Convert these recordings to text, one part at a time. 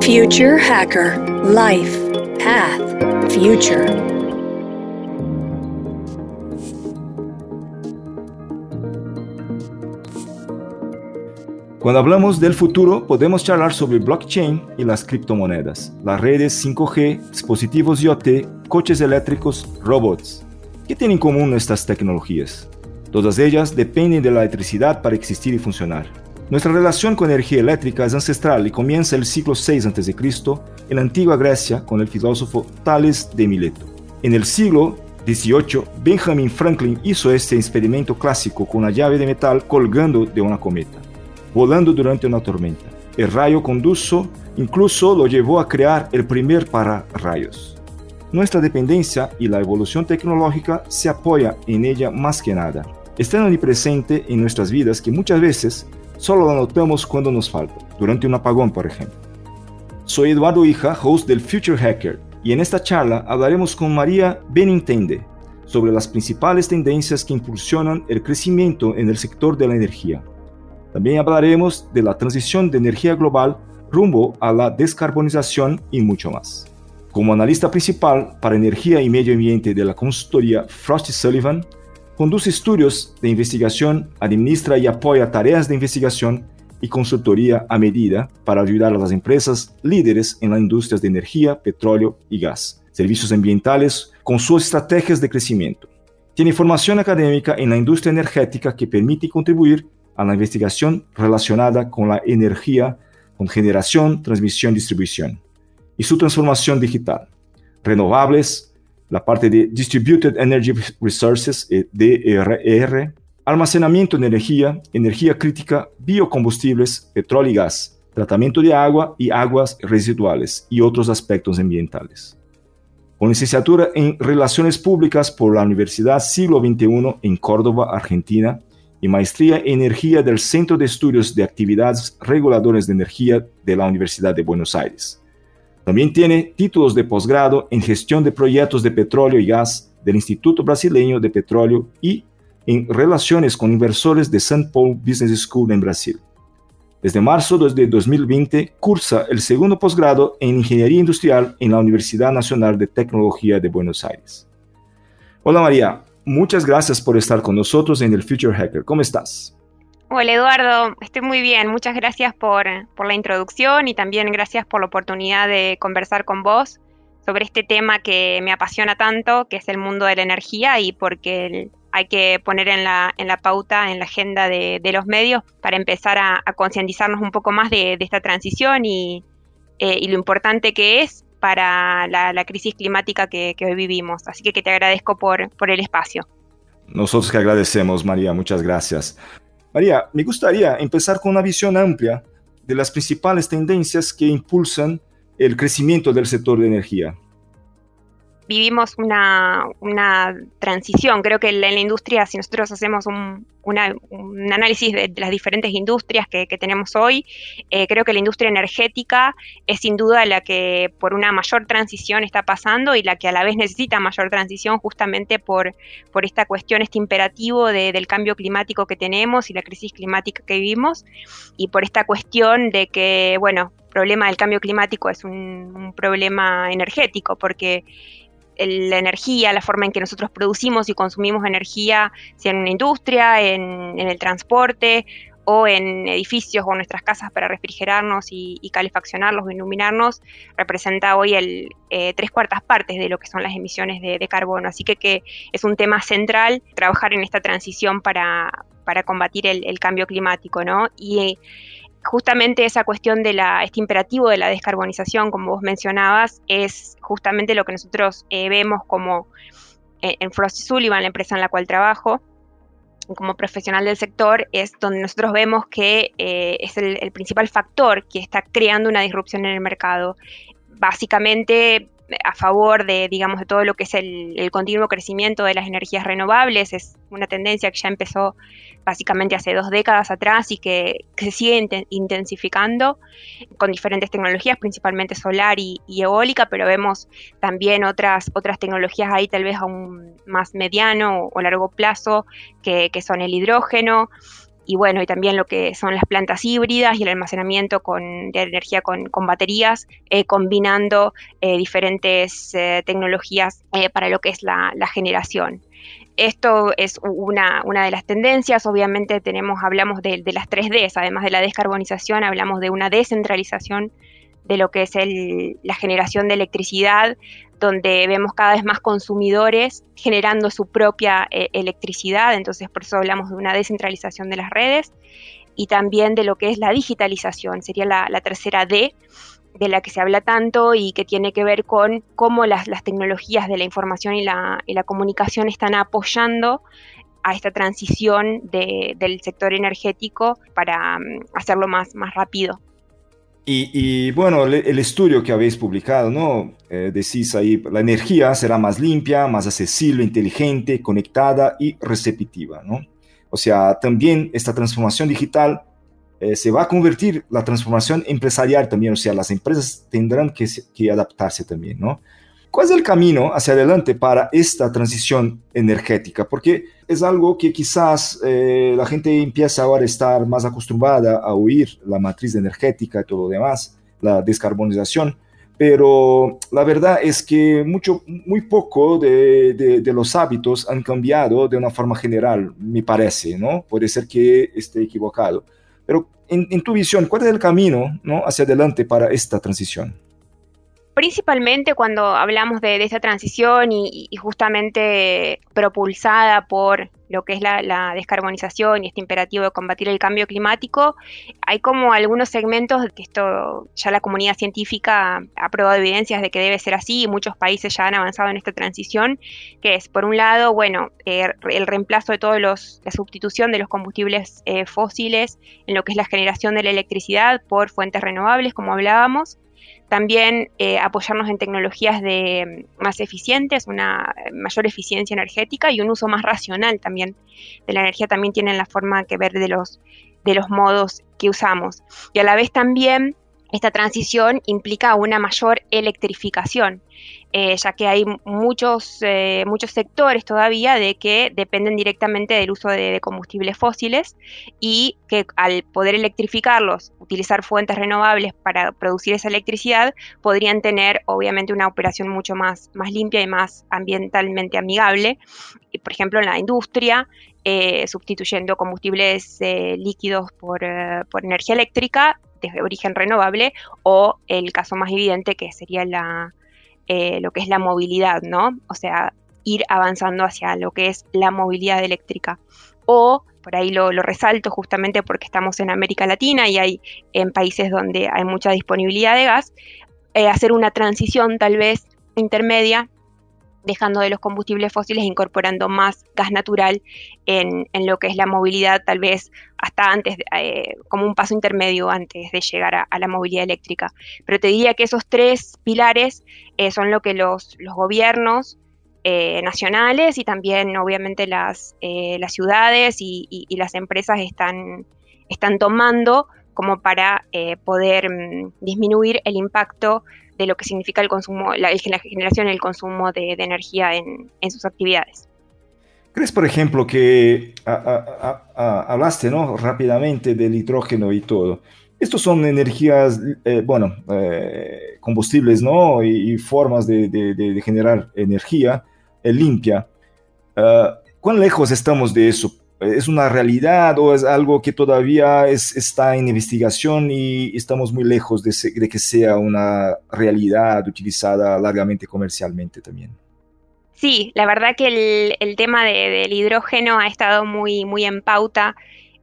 Future Hacker Life Path Future. Cuando hablamos del futuro, podemos charlar sobre blockchain y las criptomonedas, las redes 5G, dispositivos IoT, coches eléctricos, robots. ¿Qué tienen en común estas tecnologías? Todas ellas dependen de la electricidad para existir y funcionar. Nuestra relación con energía eléctrica es ancestral y comienza el siglo VI a.C. en la antigua Grecia con el filósofo Tales de Mileto. En el siglo XVIII, Benjamin Franklin hizo este experimento clásico con una llave de metal colgando de una cometa, volando durante una tormenta. El rayo conduso incluso lo llevó a crear el primer pararrayos. Nuestra dependencia y la evolución tecnológica se apoya en ella más que nada. Está tan presente en nuestras vidas que muchas veces Solo lo notamos cuando nos falta, durante un apagón, por ejemplo. Soy Eduardo Hija, host del Future Hacker, y en esta charla hablaremos con María Benintende sobre las principales tendencias que impulsionan el crecimiento en el sector de la energía. También hablaremos de la transición de energía global rumbo a la descarbonización y mucho más. Como analista principal para energía y medio ambiente de la consultoría Frost Sullivan, Conduce estudios de investigación, administra y apoya tareas de investigación y consultoría a medida para ayudar a las empresas líderes en las industrias de energía, petróleo y gas, servicios ambientales con sus estrategias de crecimiento. Tiene formación académica en la industria energética que permite contribuir a la investigación relacionada con la energía, con generación, transmisión distribución, y su transformación digital, renovables, la parte de Distributed Energy Resources, eh, DRR, almacenamiento de energía, energía crítica, biocombustibles, petróleo y gas, tratamiento de agua y aguas residuales y otros aspectos ambientales. Con licenciatura en Relaciones Públicas por la Universidad Siglo XXI en Córdoba, Argentina, y maestría en Energía del Centro de Estudios de Actividades Reguladoras de Energía de la Universidad de Buenos Aires. También tiene títulos de posgrado en gestión de proyectos de petróleo y gas del Instituto Brasileño de Petróleo y en relaciones con inversores de St. Paul Business School en Brasil. Desde marzo de 2020 cursa el segundo posgrado en Ingeniería Industrial en la Universidad Nacional de Tecnología de Buenos Aires. Hola María, muchas gracias por estar con nosotros en el Future Hacker. ¿Cómo estás? Hola Eduardo, estoy muy bien. Muchas gracias por, la introducción y también gracias por la oportunidad de conversar con vos sobre este tema que me apasiona tanto, que es el mundo de la energía y porque hay que poner en la, en la pauta, en la agenda de, los medios para empezar a, concientizarnos un poco más de, esta transición y, eh, y, lo importante que es para la, crisis climática que, que, hoy vivimos. Así que, que te agradezco por, por el espacio. Nosotros que agradecemos, María, muchas gracias. María, me gustaría empezar con una visión amplia de las principales tendencias que impulsan el crecimiento del sector de energía vivimos una, transición. Creo que en la, industria, si nosotros hacemos un, análisis de, las diferentes industrias que, tenemos hoy, eh, creo que la industria energética es sin duda la que por una mayor transición está pasando y la que a la vez necesita mayor transición justamente por, por esta cuestión, este imperativo del cambio climático que tenemos y la crisis climática que vivimos y por esta cuestión de que, bueno, problema del cambio climático es un, un problema energético porque la energía, la forma en que nosotros producimos y consumimos energía, sea en una industria, en, el transporte o en edificios o nuestras casas para refrigerarnos y, calefaccionarlos o iluminarnos, representa hoy el eh, tres cuartas partes de lo que son las emisiones de, carbono. Así que, es un tema central trabajar en esta transición para, combatir el, el, cambio climático, ¿no? Y justamente esa cuestión de la, este imperativo de la descarbonización, como vos mencionabas, es justamente lo que nosotros eh, vemos como eh, en Frost Sullivan, la empresa en la cual trabajo, como profesional del sector, es donde nosotros vemos que eh, es el, principal factor que está creando una disrupción en el mercado. Básicamente a favor de, digamos, de todo lo que es el, continuo crecimiento de las energías renovables. Es una tendencia que ya empezó básicamente hace dos décadas atrás y que, se sigue intensificando con diferentes tecnologías, principalmente solar y, eólica, pero vemos también otras, otras tecnologías ahí tal vez a un más mediano o, largo plazo, que, que son el hidrógeno y bueno, y también lo que son las plantas híbridas y el almacenamiento de energía con, baterías, eh, combinando eh, diferentes eh, tecnologías para lo que es la, generación. Esto es una, una, de las tendencias, obviamente tenemos, hablamos de, de las 3Ds, además de la descarbonización, hablamos de una descentralización de lo que es la generación de electricidad, donde vemos cada vez más consumidores generando su propia eh, electricidad, entonces por eso hablamos de una descentralización de las redes y también de lo que es la digitalización, sería la, tercera D de la que se habla tanto y que tiene que ver con cómo las, tecnologías de la información y la, comunicación están apoyando a esta transición del sector energético para mm, hacerlo más, más rápido. Y, bueno, el, estudio que habéis publicado, ¿no? Eh, decís ahí, la energía será más limpia, más accesible, inteligente, conectada y receptiva, ¿no? O sea, también esta transformación digital eh, se va a convertir, la transformación empresarial también, o sea, las empresas tendrán que, que adaptarse también, ¿no? ¿Cuál es el camino hacia adelante para esta transición energética? Porque es algo que quizás eh, la gente empieza ahora a estar más acostumbrada a oír la matriz energética y todo lo demás, la descarbonización, pero la verdad es que mucho, muy poco de, de, los hábitos han cambiado de una forma general, me parece, ¿no? Puede ser que esté equivocado, pero en, en tu visión, ¿cuál es el camino ¿no? hacia adelante para esta transición? Principalmente cuando hablamos de, esa transición y, justamente propulsada por lo que es la, descarbonización y este imperativo de combatir el cambio climático, hay como algunos segmentos que esto ya la comunidad científica ha probado evidencias de que debe ser así y muchos países ya han avanzado en esta transición, que es por un lado, bueno, eh, el reemplazo de todos los, la sustitución de los combustibles eh, fósiles en lo que es la generación de la electricidad por fuentes renovables, como hablábamos, también eh, apoyarnos en tecnologías de, mm, más eficientes, una mayor eficiencia energética y un uso más racional también de la energía también tienen la forma que ver de los, de los modos que usamos. Y a la vez también esta transición implica una mayor electrificación. Eh, ya que hay muchos, eh, muchos sectores todavía de que dependen directamente del uso de, combustibles fósiles y que al poder electrificarlos, utilizar fuentes renovables para producir esa electricidad, podrían tener obviamente una operación mucho más, más limpia y más ambientalmente amigable. Por ejemplo, en la industria, eh, sustituyendo combustibles líquidos por, por energía eléctrica de origen renovable o el caso más evidente que sería la, eh, lo que es la movilidad, ¿no? O sea, ir avanzando hacia lo que es la movilidad eléctrica. O, por ahí lo, resalto justamente porque estamos en América Latina y hay en países donde hay mucha disponibilidad de gas, eh, hacer una transición tal vez intermedia dejando de los combustibles fósiles e incorporando más gas natural en, lo que es la movilidad, tal vez hasta antes, eh, como un paso intermedio antes de llegar a, la movilidad eléctrica. Pero te diría que esos tres pilares eh, son lo que los, gobiernos eh, nacionales y también obviamente las, las ciudades y, las empresas están, están tomando como para poder mm, disminuir el impacto de lo que significa el consumo, la, generación y el consumo de, energía en, sus actividades. ¿Crees, por ejemplo, que hablaste ¿no? rápidamente del hidrógeno y todo? Estos son energías, eh, bueno, eh, combustibles, ¿no? Y, formas de, generar energía eh, limpia. Ah, ¿Cuán lejos estamos de eso? ¿Es una realidad o es algo que todavía está en investigación y estamos muy lejos de, que sea una realidad utilizada largamente comercialmente también? Sí, la verdad que el, tema del hidrógeno ha estado muy, muy en pauta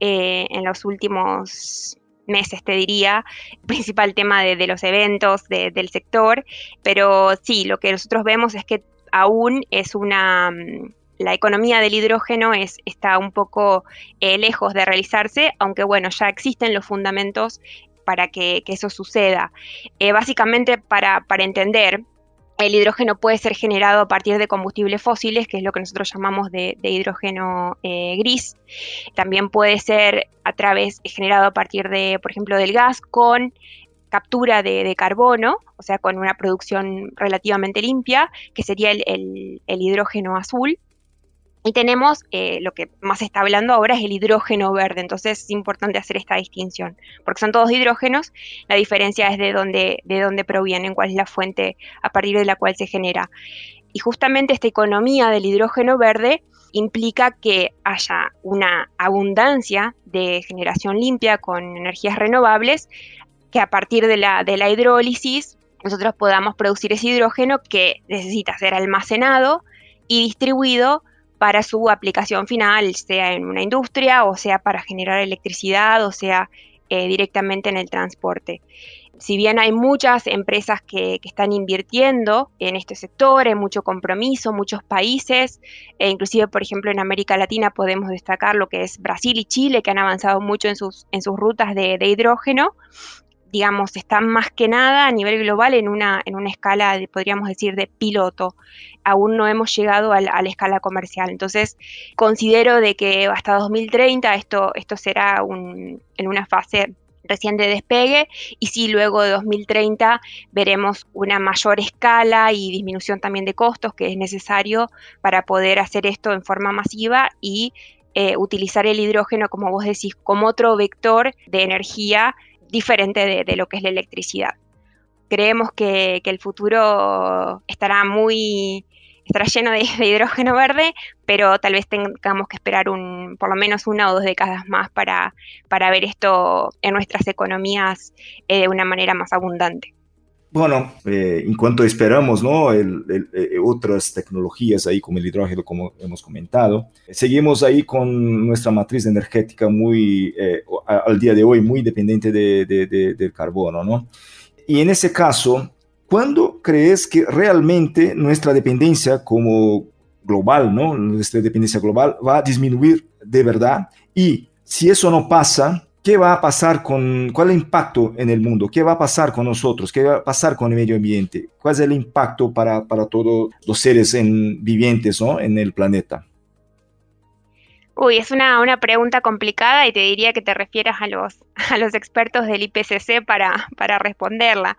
eh, en los últimos meses, te diría, principal tema de, los eventos del sector, pero sí, lo que nosotros vemos es que aún es una mm, la economía del hidrógeno es, está un poco eh, lejos de realizarse, aunque bueno, ya existen los fundamentos para que, eso suceda. Eh, básicamente, para, entender, el hidrógeno puede ser generado a partir de combustibles fósiles, que es lo que nosotros llamamos de, hidrógeno eh, gris. También puede ser a través, generado a partir de, por ejemplo, del gas con captura de, carbono, o sea, con una producción relativamente limpia, que sería el hidrógeno azul Y tenemos eh, lo que más se está hablando ahora es el hidrógeno verde, entonces es importante hacer esta distinción, porque son todos hidrógenos, la diferencia es de dónde, de dónde provienen, cuál es la fuente a partir de la cual se genera. Y justamente esta economía del hidrógeno verde implica que haya una abundancia de generación limpia con energías renovables, que a partir de la, de la hidrólisis nosotros podamos producir ese hidrógeno que necesita ser almacenado y distribuido para su aplicación final, sea en una industria o sea para generar electricidad o sea eh, directamente en el transporte. Si bien hay muchas empresas que, están invirtiendo en este sector, hay mucho compromiso, muchos países, e inclusive por ejemplo en América Latina podemos destacar lo que es Brasil y Chile, que han avanzado mucho en sus, en sus rutas de, de hidrógeno, digamos, están más que nada a nivel global en una, en una escala, podríamos decir, de piloto. Aún no hemos llegado a la, escala comercial. Entonces, considero de que hasta 2030 esto, esto será en una fase recién de despegue y si luego de 2030 veremos una mayor escala y disminución también de costos que es necesario para poder hacer esto en forma masiva y eh, utilizar el hidrógeno, como vos decís, como otro vector de energía diferente de, lo que es la electricidad. Creemos que, el futuro estará muy estará lleno de, hidrógeno verde, pero tal vez tengamos que esperar un, por lo menos una o dos décadas más para, para ver esto en nuestras economías eh, de una manera más abundante. Bueno, eh, en cuanto esperamos, ¿no? Eh, otras tecnologías ahí como el hidrógeno, como hemos comentado, seguimos ahí con nuestra matriz energética muy, eh, al día de hoy, muy dependiente de, del carbono, ¿no? Y en ese caso, ¿cuándo crees que realmente nuestra dependencia como global, ¿no? Nuestra dependencia global va a disminuir de verdad? Y si eso no pasa, ¿Qué va a pasar con, cuál es el impacto en el mundo? ¿Qué va a pasar con nosotros? ¿Qué va a pasar con el medio ambiente? ¿Cuál es el impacto para, para todos los seres en, vivientes ¿no? en el planeta? Uy, es una, una, pregunta complicada y te diría que te refieras a los, a los expertos del IPCC para, para responderla.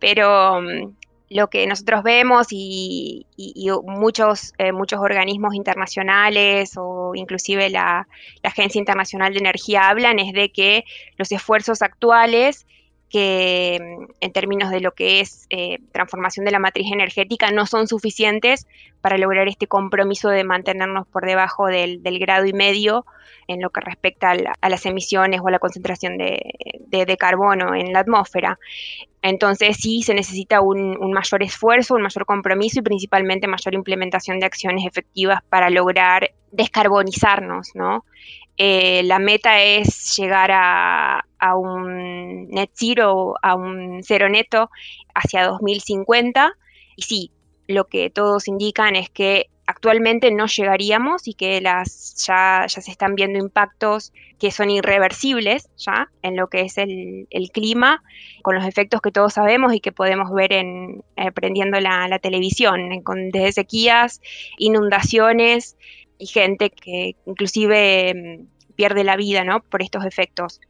Pero mm, lo que nosotros vemos y, muchos, eh, muchos organismos internacionales o inclusive la, Agencia Internacional de Energía hablan es de que los esfuerzos actuales que mm, en términos de lo que es eh, transformación de la matriz energética no son suficientes para lograr este compromiso de mantenernos por debajo del, grado y medio en lo que respecta a, las emisiones o a la concentración de, carbono en la atmósfera. Entonces sí se necesita un, mayor esfuerzo, un mayor compromiso y principalmente mayor implementación de acciones efectivas para lograr descarbonizarnos, ¿no? Eh, la meta es llegar a, un net zero, a un cero neto hacia 2050. Y sí, lo que todos indican es que actualmente no llegaríamos y que las, ya, ya se están viendo impactos que son irreversibles ya en lo que es el, clima, con los efectos que todos sabemos y que podemos ver en eh, prendiendo la, televisión, con, desde sequías, inundaciones, y gente que inclusive mm, pierde la vida ¿no? por estos efectos.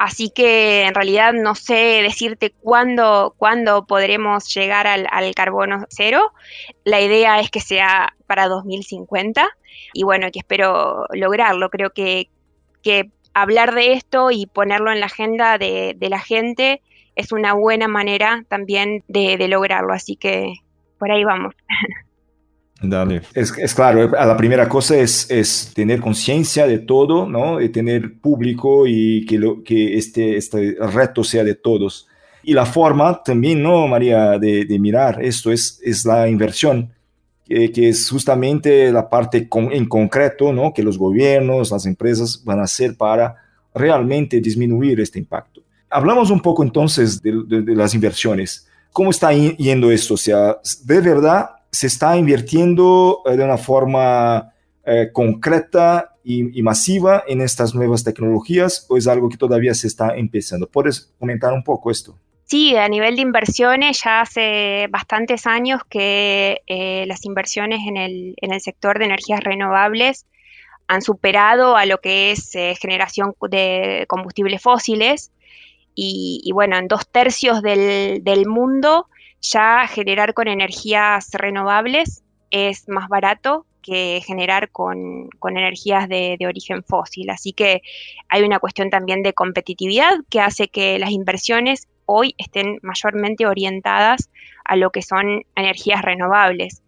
Así que en realidad no sé decirte cuándo, cuándo podremos llegar al, carbono cero. La idea es que sea para 2050 y bueno, que espero lograrlo. Creo que, hablar de esto y ponerlo en la agenda de, la gente es una buena manera también de, de lograrlo. Así que por ahí vamos. Dale. Es, es, claro, la primera cosa es, es tener conciencia de todo, ¿no? Y tener público y que, lo, que este, este reto sea de todos. Y la forma también, ¿no, María, de, de mirar esto es, es la inversión, que, que es justamente la parte con, en concreto, ¿no? Que los gobiernos, las empresas van a hacer para realmente disminuir este impacto. Hablamos un poco entonces de, de, de las inversiones. ¿Cómo está yendo esto? O sea, de verdad se está invirtiendo eh, de una forma eh, concreta y, masiva en estas nuevas tecnologías o es algo que todavía se está empezando? ¿Puedes comentar un poco esto? Sí, a nivel de inversiones ya hace bastantes años que eh, las inversiones en el, en el, sector de energías renovables han superado a lo que es generación de combustibles fósiles y, bueno, en dos tercios del mundo ya generar con energías renovables es más barato que generar con, energías de, origen fósil. Así que hay una cuestión también de competitividad que hace que las inversiones hoy estén mayormente orientadas a lo que son energías renovables.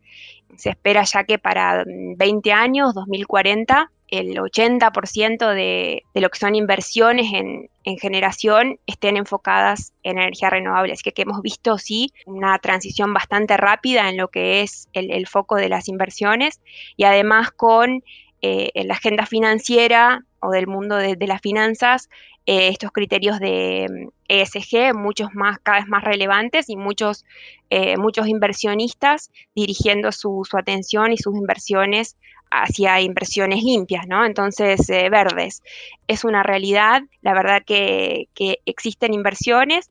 Se espera ya que para 20 años, 2040, el 80% de, lo que son inversiones en, generación estén enfocadas en energía renovable. Así que, hemos visto, sí, una transición bastante rápida en lo que es el, foco de las inversiones y además con eh, la agenda financiera o del mundo de, las finanzas, eh, estos criterios de ESG, muchos más, cada vez más relevantes y muchos, eh, muchos inversionistas dirigiendo su, su atención y sus inversiones hacia inversiones limpias, ¿no? Entonces, eh, verdes. Es una realidad, la verdad que, existen inversiones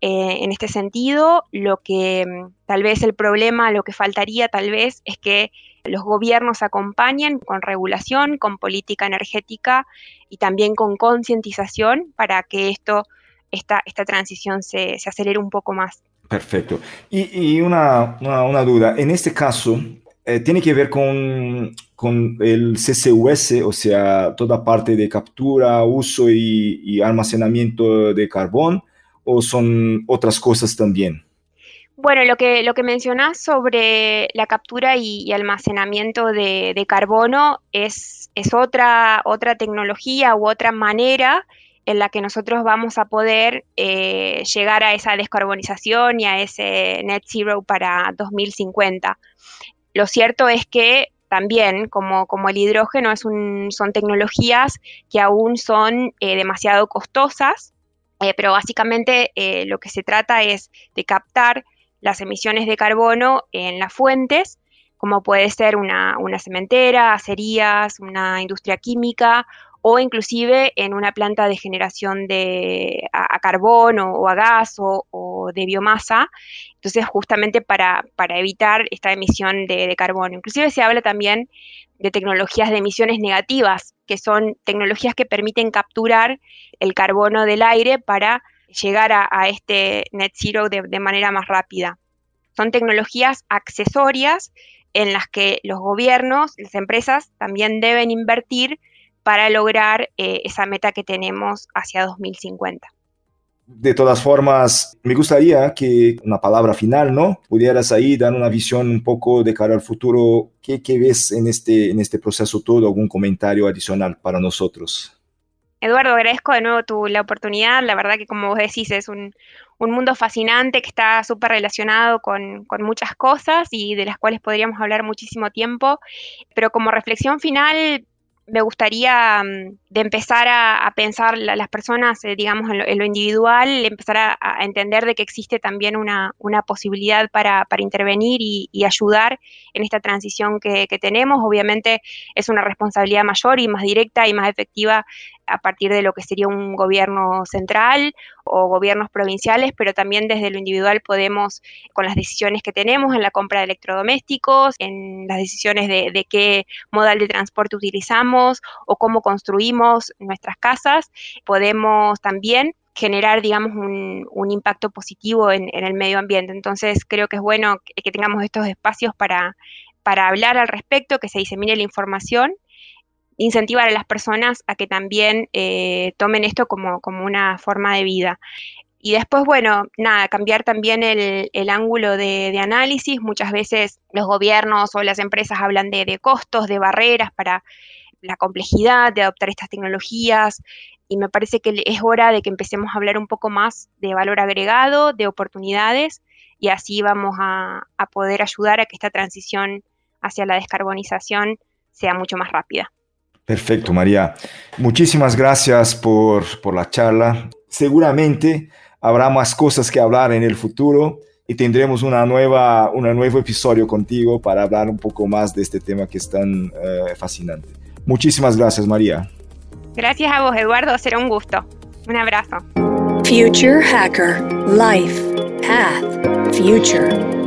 eh, en este sentido. Lo que mm, tal vez el problema, lo que faltaría tal vez es que los gobiernos acompañen con regulación, con política energética y también con concientización para que esto, esta, esta transición se, acelere un poco más. Perfecto. Y, una, una, duda, en este caso, eh, tiene que ver con, con, el CCUS, o sea, toda parte de captura, uso y, almacenamiento de carbón, o son otras cosas también? Bueno, lo que, lo que mencionás sobre la captura y, almacenamiento de, carbono es, es, otra, otra tecnología u otra manera en la que nosotros vamos a poder eh, llegar a esa descarbonización y a ese net zero para 2050. Lo cierto es que también, como, como el hidrógeno, es son tecnologías que aún son eh, demasiado costosas, eh, pero básicamente eh, lo que se trata es de captar las emisiones de carbono en las fuentes, como puede ser una, una cementera, acerías, una industria química o inclusive en una planta de generación de a, carbón o, a gas o, de biomasa, entonces justamente para, evitar esta emisión de, carbono. Inclusive se habla también de tecnologías de emisiones negativas, que son tecnologías que permiten capturar el carbono del aire para llegar a, este net zero de, de manera más rápida. Son tecnologías accesorias en las que los gobiernos, las empresas también deben invertir para lograr eh, esa meta que tenemos hacia 2050. De todas formas, me gustaría que una palabra final, ¿no? Pudieras ahí dar una visión un poco de cara al futuro. ¿Qué, qué ves en este, en este proceso todo? ¿Algún comentario adicional para nosotros? Eduardo, agradezco de nuevo tu, la oportunidad. La verdad que como vos decís, es un, un mundo fascinante que está súper relacionado con, con, muchas cosas y de las cuales podríamos hablar muchísimo tiempo. Pero como reflexión final, me gustaría mm, de empezar a, pensar las personas, eh, digamos, en lo, individual, empezar a, entender de que existe también una, posibilidad para, intervenir y, ayudar en esta transición que, que, tenemos. Obviamente es una responsabilidad mayor y más directa y más efectiva a partir de lo que sería un gobierno central o gobiernos provinciales, pero también desde lo individual podemos, con las decisiones que tenemos en la compra de electrodomésticos, en las decisiones de, qué modal de transporte utilizamos o cómo construimos nuestras casas, podemos también generar, digamos, un, impacto positivo en, el medio ambiente. Entonces, creo que es bueno que, tengamos estos espacios para, para hablar al respecto, que se disemine la información incentivar a las personas a que también eh, tomen esto como, una forma de vida. Y después, bueno, nada, cambiar también el, ángulo de, análisis. Muchas veces los gobiernos o las empresas hablan de, de, costos, de barreras para la complejidad de adoptar estas tecnologías. Y me parece que es hora de que empecemos a hablar un poco más de valor agregado, de oportunidades, y así vamos a, a poder ayudar a que esta transición hacia la descarbonización sea mucho más rápida. Perfecto, María. Muchísimas gracias por, por la charla. Seguramente habrá más cosas que hablar en el futuro y tendremos una nueva, un nuevo episodio contigo para hablar un poco más de este tema que es tan eh, fascinante. Muchísimas gracias, María. Gracias a vos, Eduardo. Será un gusto. Un abrazo. Future Hacker. Life. Path. Future.